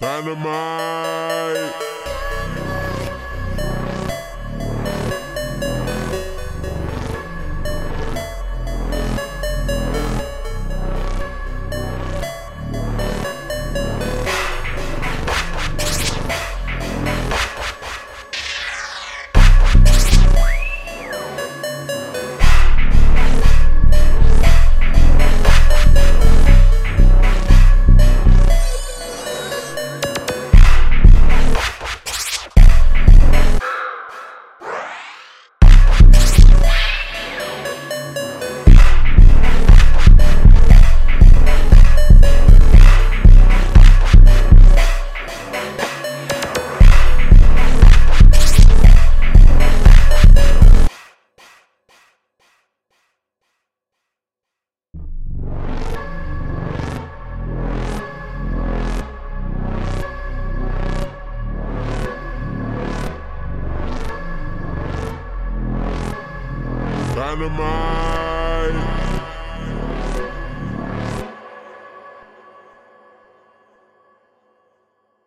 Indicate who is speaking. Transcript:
Speaker 1: Dynamite. Dynamite.